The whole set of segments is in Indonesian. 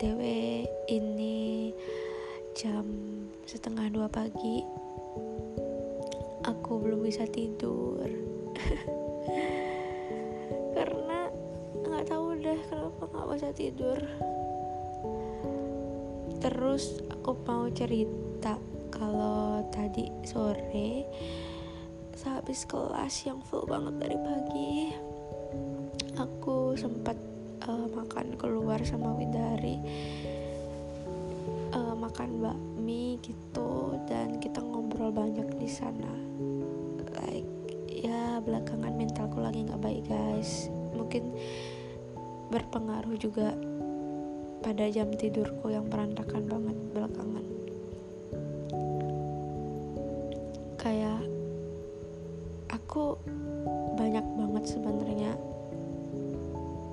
btw ini jam setengah dua pagi. Aku belum bisa tidur. Karena nggak tahu deh kenapa nggak bisa tidur. Terus aku mau cerita kalau tadi sore sehabis kelas yang full banget dari pagi aku sempat uh, makan keluar sama Widari uh, makan bakmi gitu dan kita ngobrol banyak di sana. Like ya belakangan mentalku lagi nggak baik guys. Mungkin berpengaruh juga pada jam tidurku yang berantakan banget belakangan. Kayak aku banyak banget sebenarnya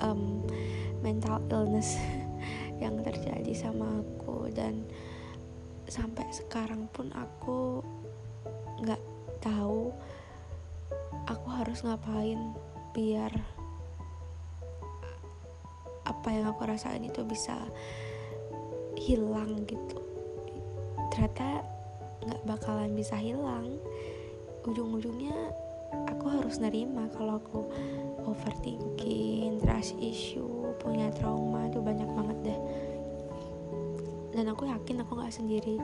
um, mental illness yang terjadi sama aku. Dan sampai sekarang pun aku nggak tahu aku harus ngapain biar apa yang aku rasain itu bisa hilang gitu. Ternyata nggak bakalan bisa hilang. Ujung-ujungnya aku harus nerima kalau aku overthinking, trust issue, punya trauma itu banyak banget deh. Dan aku yakin aku nggak sendiri.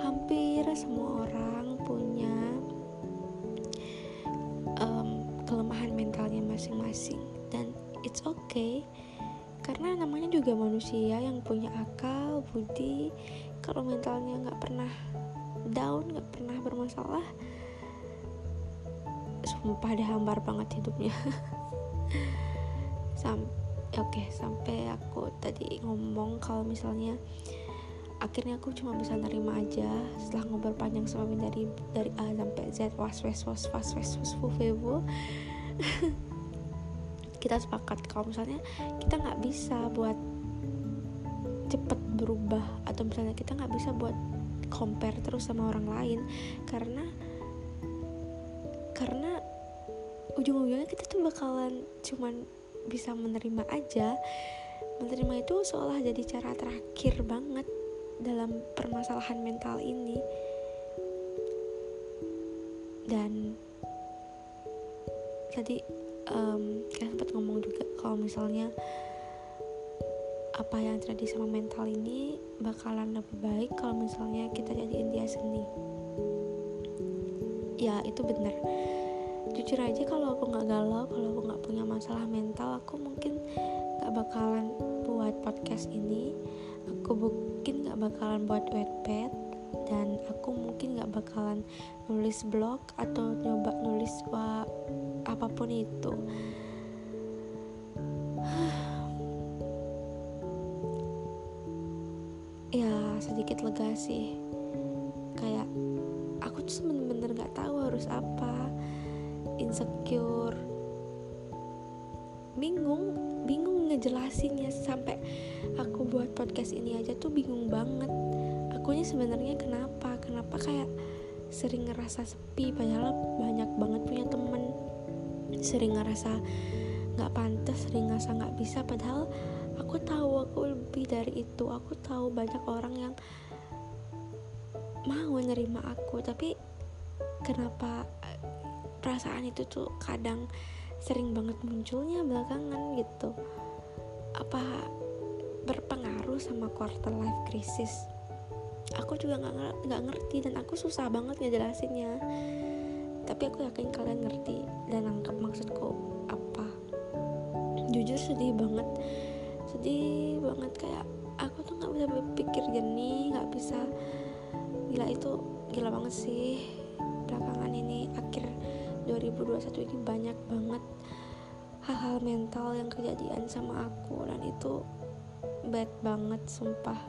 Hampir semua orang punya um, kelemahan mentalnya masing-masing dan it's okay karena namanya juga manusia yang punya akal, budi. Kalau mentalnya nggak pernah down, nggak pernah bermasalah, sumpah deh hambar banget hidupnya. Sam oke okay, sampai aku tadi ngomong kalau misalnya akhirnya aku cuma bisa nerima aja setelah ngobrol panjang sama Min dari dari A sampai Z. Was was was was was was. Kita sepakat kalau misalnya kita nggak bisa buat cepet berubah atau misalnya kita nggak bisa buat compare terus sama orang lain karena karena ujung-ujungnya kita tuh bakalan cuman bisa menerima aja. Menerima itu seolah jadi cara terakhir banget dalam permasalahan mental ini. Dan tadi um, kita sempat ngomong juga kalau misalnya apa yang terjadi sama mental ini bakalan lebih baik kalau misalnya kita jadiin dia seni ya itu benar. Jujur aja kalau aku nggak galau kalau aku nggak punya masalah mental aku mungkin nggak bakalan buat podcast ini. Aku mungkin nggak bakalan buat wetpad dan aku mungkin nggak bakalan nulis blog atau nyoba nulis wah, apa pun itu. Ya sedikit lega sih. Kayak tuh bener-bener nggak tahu harus apa. Insecure. Bingung bingung ngejelasinnya. Sampai aku buat podcast ini aja tuh bingung banget. Akunya sebenarnya kenapa? Kenapa kayak sering ngerasa sepi? Padahal banyak banget punya temen. Sering ngerasa nggak pantas sering ngerasa nggak bisa. Padahal aku tahu aku lebih dari itu. Aku tahu banyak orang yang mau nerima aku tapi kenapa eh, perasaan itu tuh kadang sering banget munculnya belakangan gitu? Apa berpengaruh sama quarter life crisis? Aku juga nggak ngerti dan aku susah banget ngejelasinnya. Tapi aku yakin kalian ngerti dan nangkep maksudku apa. Jujur sedih banget. Sedih banget kayak aku tuh nggak bisa berpikir jernih nggak bisa gila itu gila banget sih. Belakangan ini akhir 2021 ini banyak banget hal-hal mental yang kejadian sama aku. Dan itu bad banget sumpah.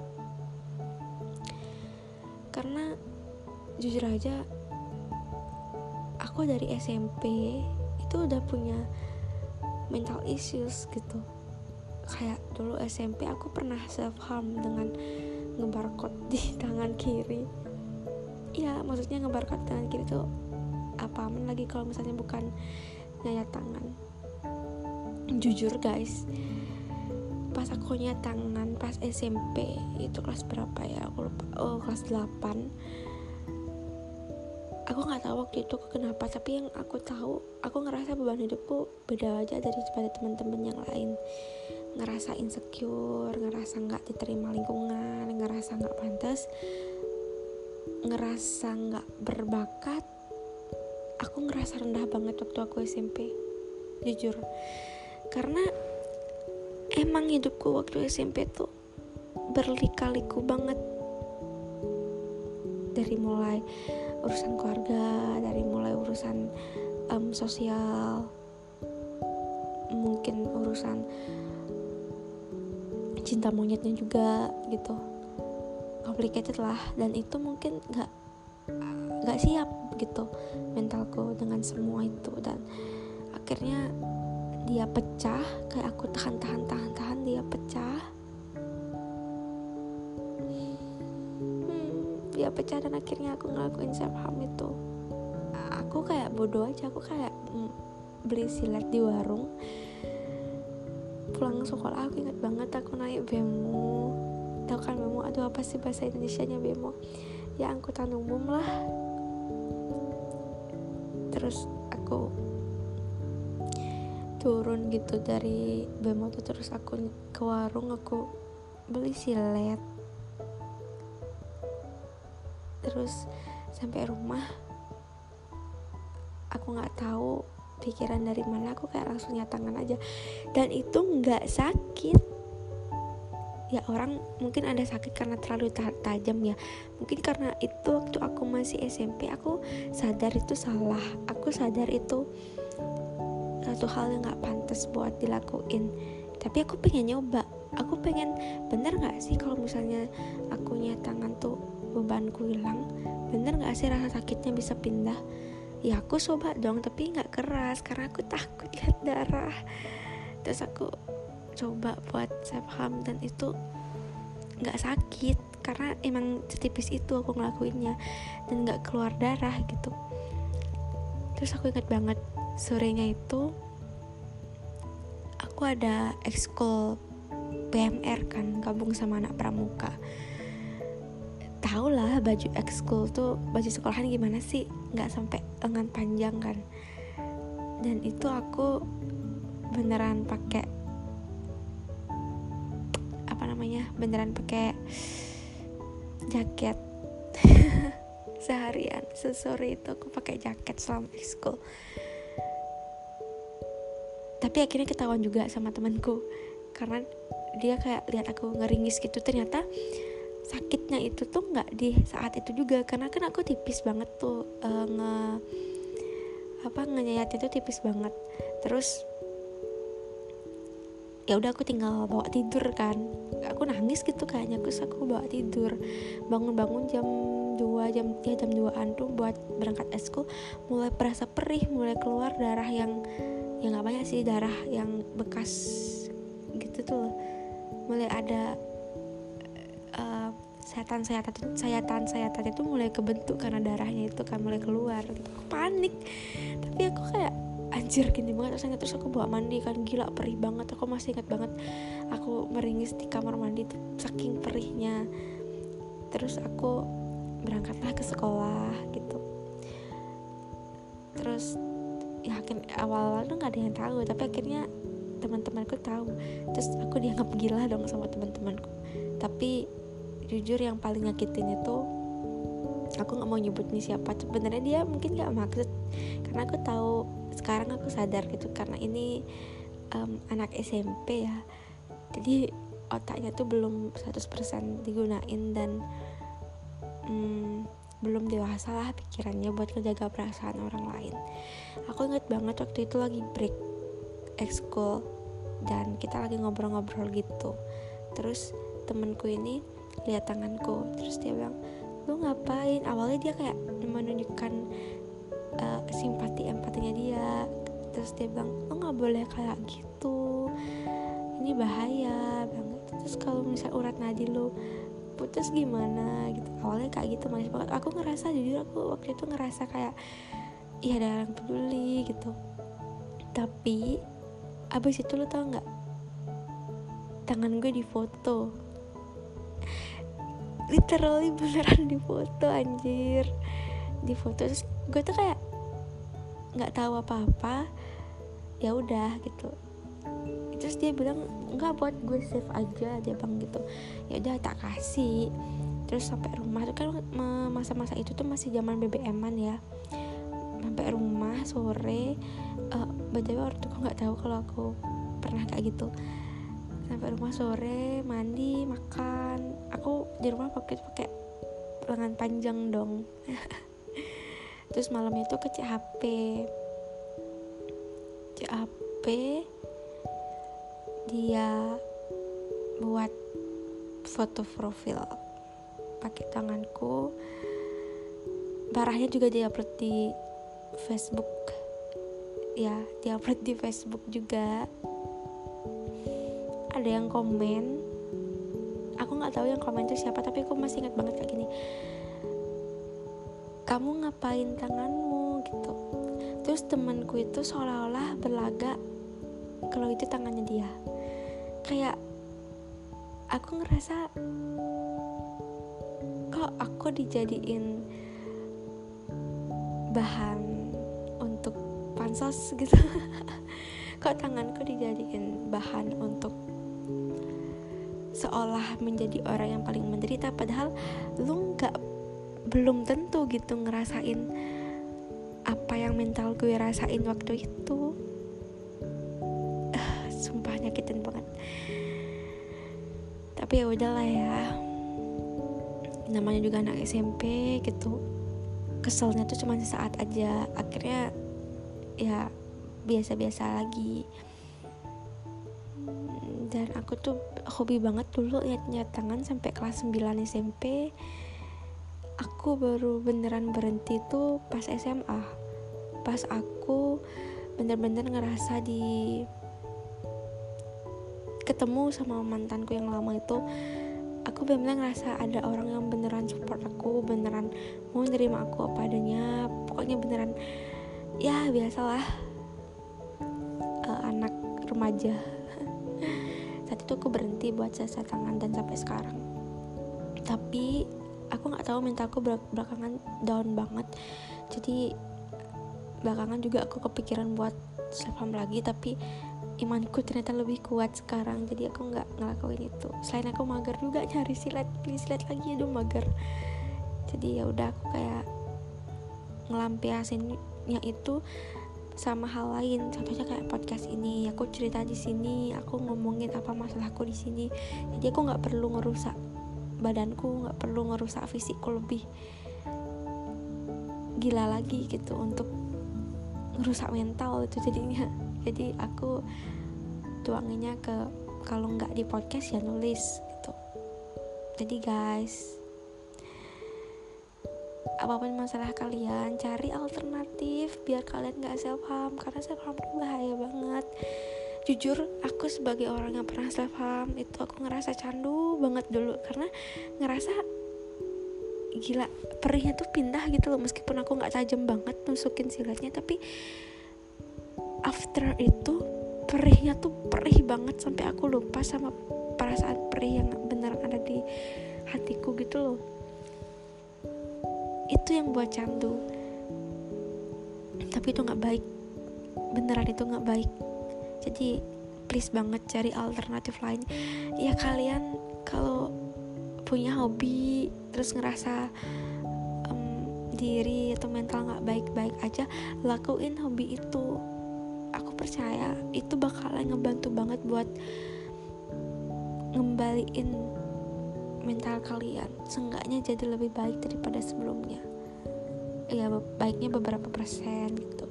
Karena jujur aja aku dari SMP itu udah punya mental issues gitu. Kayak dulu SMP aku pernah self harm dengan ngebarcode di tangan kiri ya maksudnya ngebarcode tangan kiri tuh apa aman lagi kalau misalnya bukan nyayat tangan. Jujur guys pas aku nyet tangan pas SMP itu kelas berapa ya? Aku lupa. Oh kelas 8 aku nggak tahu waktu itu kenapa tapi yang aku tahu aku ngerasa beban hidupku beda aja daripada teman-teman yang lain. Ngerasa insecure ngerasa nggak diterima lingkungan ngerasa nggak pantas ngerasa nggak berbakat aku ngerasa rendah banget waktu aku SMP jujur. Karena emang hidupku waktu SMP tuh berlika-liku banget. Dari mulai urusan keluarga dari mulai urusan um, sosial mungkin urusan cinta monyetnya juga gitu complicated lah. Dan itu mungkin nggak nggak siap gitu mentalku dengan semua itu. Dan akhirnya dia pecah kayak aku tahan tahan tahan tahan dia pecah. Hmm, dia pecah dan akhirnya aku ngelakuin self harm itu. Aku kayak bodoh aja aku kayak mm, beli silet di warung. Pulang sekolah aku inget banget aku naik bemo tau kan bemo? Aduh apa sih bahasa Indonesia nya bemo? Ya angkutan umum lah. Terus aku turun gitu dari bemo tuh terus aku ke warung aku beli silet. Terus sampai rumah aku nggak tahu pikiran dari mana aku kayak langsung tangan aja. Dan itu nggak sakit ya orang mungkin ada sakit karena terlalu tajam ya. Mungkin karena itu waktu aku masih SMP aku sadar itu salah. Aku sadar itu satu hal yang nggak pantas buat dilakuin. Tapi aku pengen nyoba. Aku pengen bener nggak sih kalau misalnya aku tangan tuh bebanku hilang? Bener nggak sih rasa sakitnya bisa pindah? Ya aku coba dong tapi nggak keras karena aku takut lihat darah. Terus aku coba buat self harm dan itu nggak sakit. Karena emang setipis itu aku ngelakuinnya dan nggak keluar darah gitu. Terus aku ingat banget sorenya itu aku ada ekskul PMR kan gabung sama anak pramuka. Tau lah baju ekskul tuh baju sekolahan gimana sih? Nggak sampai lengan panjang kan. Dan itu aku beneran pakai beneran pakai jaket. Seharian sesore itu aku pakai jaket selama ekskul tapi akhirnya ketahuan juga sama temanku. Karena dia kayak lihat aku ngeringis gitu ternyata sakitnya itu tuh nggak di saat itu juga. Karena kan aku tipis banget tuh uh, nge apa ngenyayatnya tuh tipis banget. Terus ya udah aku tinggal bawa tidur kan. Aku nangis gitu kayaknya terus aku bawa tidur. Bangun-bangun jam 2 jam ya jam 2an tuh buat berangkat esku mulai perasa perih mulai keluar darah yang ya nggak banyak sih darah yang bekas gitu tuh mulai ada uh, sayatan sayatan sayatan sayatan itu mulai kebentuk karena darahnya itu kan mulai keluar. Gitu aku panik. Tapi aku kayak anjir gini banget rasanya. Terus aku bawa mandi kan gila perih banget. Aku masih ingat banget aku meringis di kamar mandi tuh saking perihnya. Terus aku berangkatlah ke sekolah gitu. Terus yakin awal-awal tuh nggak ada yang tahu tapi akhirnya teman-temanku tahu. Terus aku dianggap gila dong sama teman-temanku. Tapi jujur yang paling nyakitin itu aku nggak mau nyebut nih siapa. Sebenarnya dia mungkin nggak maksud karena aku tahu sekarang aku sadar gitu karena ini um, anak SMP ya. Jadi otaknya tuh belum 100% digunain dan um, belum dewasa lah pikirannya buat ngejaga perasaan orang lain. Aku inget banget waktu itu lagi break ekskul dan kita lagi ngobrol-ngobrol gitu. Terus temenku ini lihat tanganku terus dia bilang lu ngapain? Awalnya dia kayak menunjukkan uh, simpati empatinya dia. Terus dia bilang lu nggak boleh kayak gitu. Ini bahaya. Banget terus kalau misal urat nadi lu putus gimana gitu. Awalnya kayak gitu manis banget. Aku ngerasa jujur aku waktu itu ngerasa kayak iya ada yang peduli gitu. Tapi abis itu lo tau nggak? Tangan gue di foto literally beneran di foto anjir di foto terus gue tuh kayak nggak tahu apa-apa ya udah gitu. Terus dia bilang nggak buat gue save aja dia bang gitu. Ya udah tak kasih. Terus sampai rumah tuh kan masa-masa itu tuh masih zaman BBM-an ya. Sampai rumah sore uh, btw waktu itu nggak tahu kalau aku pernah kayak gitu. Sampai rumah sore mandi makan. Aku di rumah pakai pakai lengan panjang dong terus malamnya itu ke CHP CHP dia buat foto profil pakai tanganku. Parahnya juga dia upload di Facebook. Ya dia upload di Facebook juga. Ada yang komen. Aku nggak tahu yang komen itu siapa tapi aku masih ingat banget kayak gini kamu ngapain tanganmu? gitu. Terus temanku itu seolah-olah berlagak kalau itu tangannya dia. Kayak aku ngerasa kok aku dijadiin bahan untuk pansos gitu. Kok tanganku dijadiin bahan untuk seolah menjadi orang yang paling menderita padahal lu nggak belum tentu gitu ngerasain apa yang mental gue rasain waktu itu. Uh, sumpah nyakitin banget. Tapi ya udahlah ya. Namanya juga anak SMP gitu. Keselnya tuh cuma sesaat aja. Akhirnya ya biasa-biasa lagi. Dan aku tuh hobi banget dulu liat-liat tangan sampai kelas 9 SMP aku baru beneran berhenti tuh pas SMA pas aku bener-bener ngerasa di ketemu sama mantanku yang lama itu aku bener-bener ngerasa ada orang yang beneran support aku beneran mau nerima aku apa adanya. Pokoknya beneran ya biasalah uh, anak remaja. Saat itu aku berhenti buat sesa tangan dan sampai sekarang. Tapi aku nggak tahu mentalku belakangan down banget. Jadi belakangan juga aku kepikiran buat self lagi tapi imanku ternyata lebih kuat sekarang. Jadi aku nggak ngelakuin itu. Selain aku mager juga cari silat pilih silat lagi. Aduh mager. Jadi ya udah aku kayak ngelampiasinnya itu sama hal lain. Contohnya kayak podcast ini. Aku cerita di sini aku ngomongin apa masalahku di sini. Jadi aku nggak perlu ngerusak badanku nggak perlu ngerusak fisikku lebih gila lagi gitu untuk ngerusak mental itu jadinya. Jadi aku tuanginnya ke kalau nggak di podcast ya nulis gitu. Jadi guys apa pun masalah kalian cari alternatif biar kalian nggak self harm karena self harm itu bahaya banget jujur aku sebagai orang yang pernah self harm itu aku ngerasa candu banget dulu. Karena ngerasa gila perihnya tuh pindah gitu loh. Meskipun aku nggak tajam banget nusukin silatnya tapi after itu perihnya tuh perih banget sampai aku lupa sama perasaan perih yang beneran ada di hatiku gitu loh. Itu yang buat candu. Tapi itu nggak baik. Beneran itu nggak baik jadi please banget cari alternatif lain. Ya kalian kalau punya hobi terus ngerasa um, diri atau mental nggak baik-baik aja lakuin hobi itu. Aku percaya itu bakalan ngebantu banget buat ngembaliin mental kalian. Seenggaknya jadi lebih baik daripada sebelumnya. Ya baiknya beberapa persen gitu.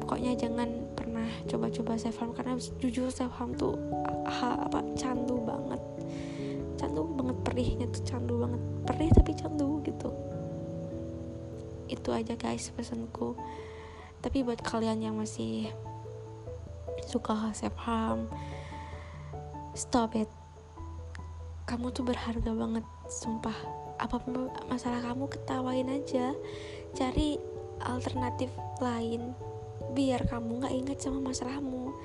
Pokoknya jangan pernah coba-coba self harm karena jujur self harm tuh ha, apa candu banget. Candu banget perihnya tuh candu banget. Perih tapi candu gitu. Itu aja guys pesanku. Tapi buat kalian yang masih suka self harm stop it. Kamu tuh berharga banget sumpah. Apa pun masalah kamu ketawain aja. Cari alternatif lain biar kamu nggak ingat sama masalahmu.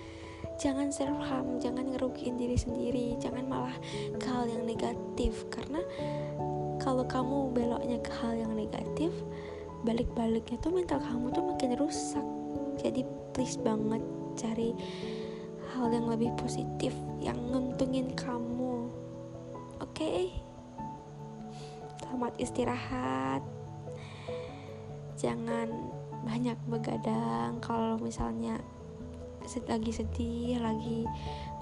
Jangan self harm jangan ngerugiin diri sendiri jangan malah ke hal yang negatif. Karena kalau kamu beloknya ke hal yang negatif balik-baliknya tuh mental kamu tuh makin rusak. Jadi please banget cari hal yang lebih positif yang nguntungin kamu. Oke? Okay? selamat istirahat. Jangan banyak begadang. Kalau misalnya lagi sedih lagi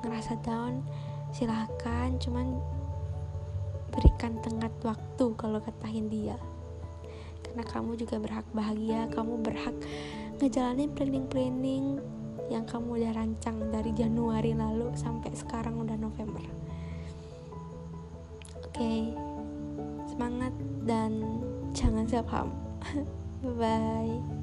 ngerasa down silahkan cuman berikan tengah waktu kalau kata dia. Karena kamu juga berhak bahagia. Kamu berhak ngejalanin planning-planning yang kamu udah rancang dari Januari lalu sampai sekarang udah November. Oke. Okay. semangat dan jangan self harm bye bye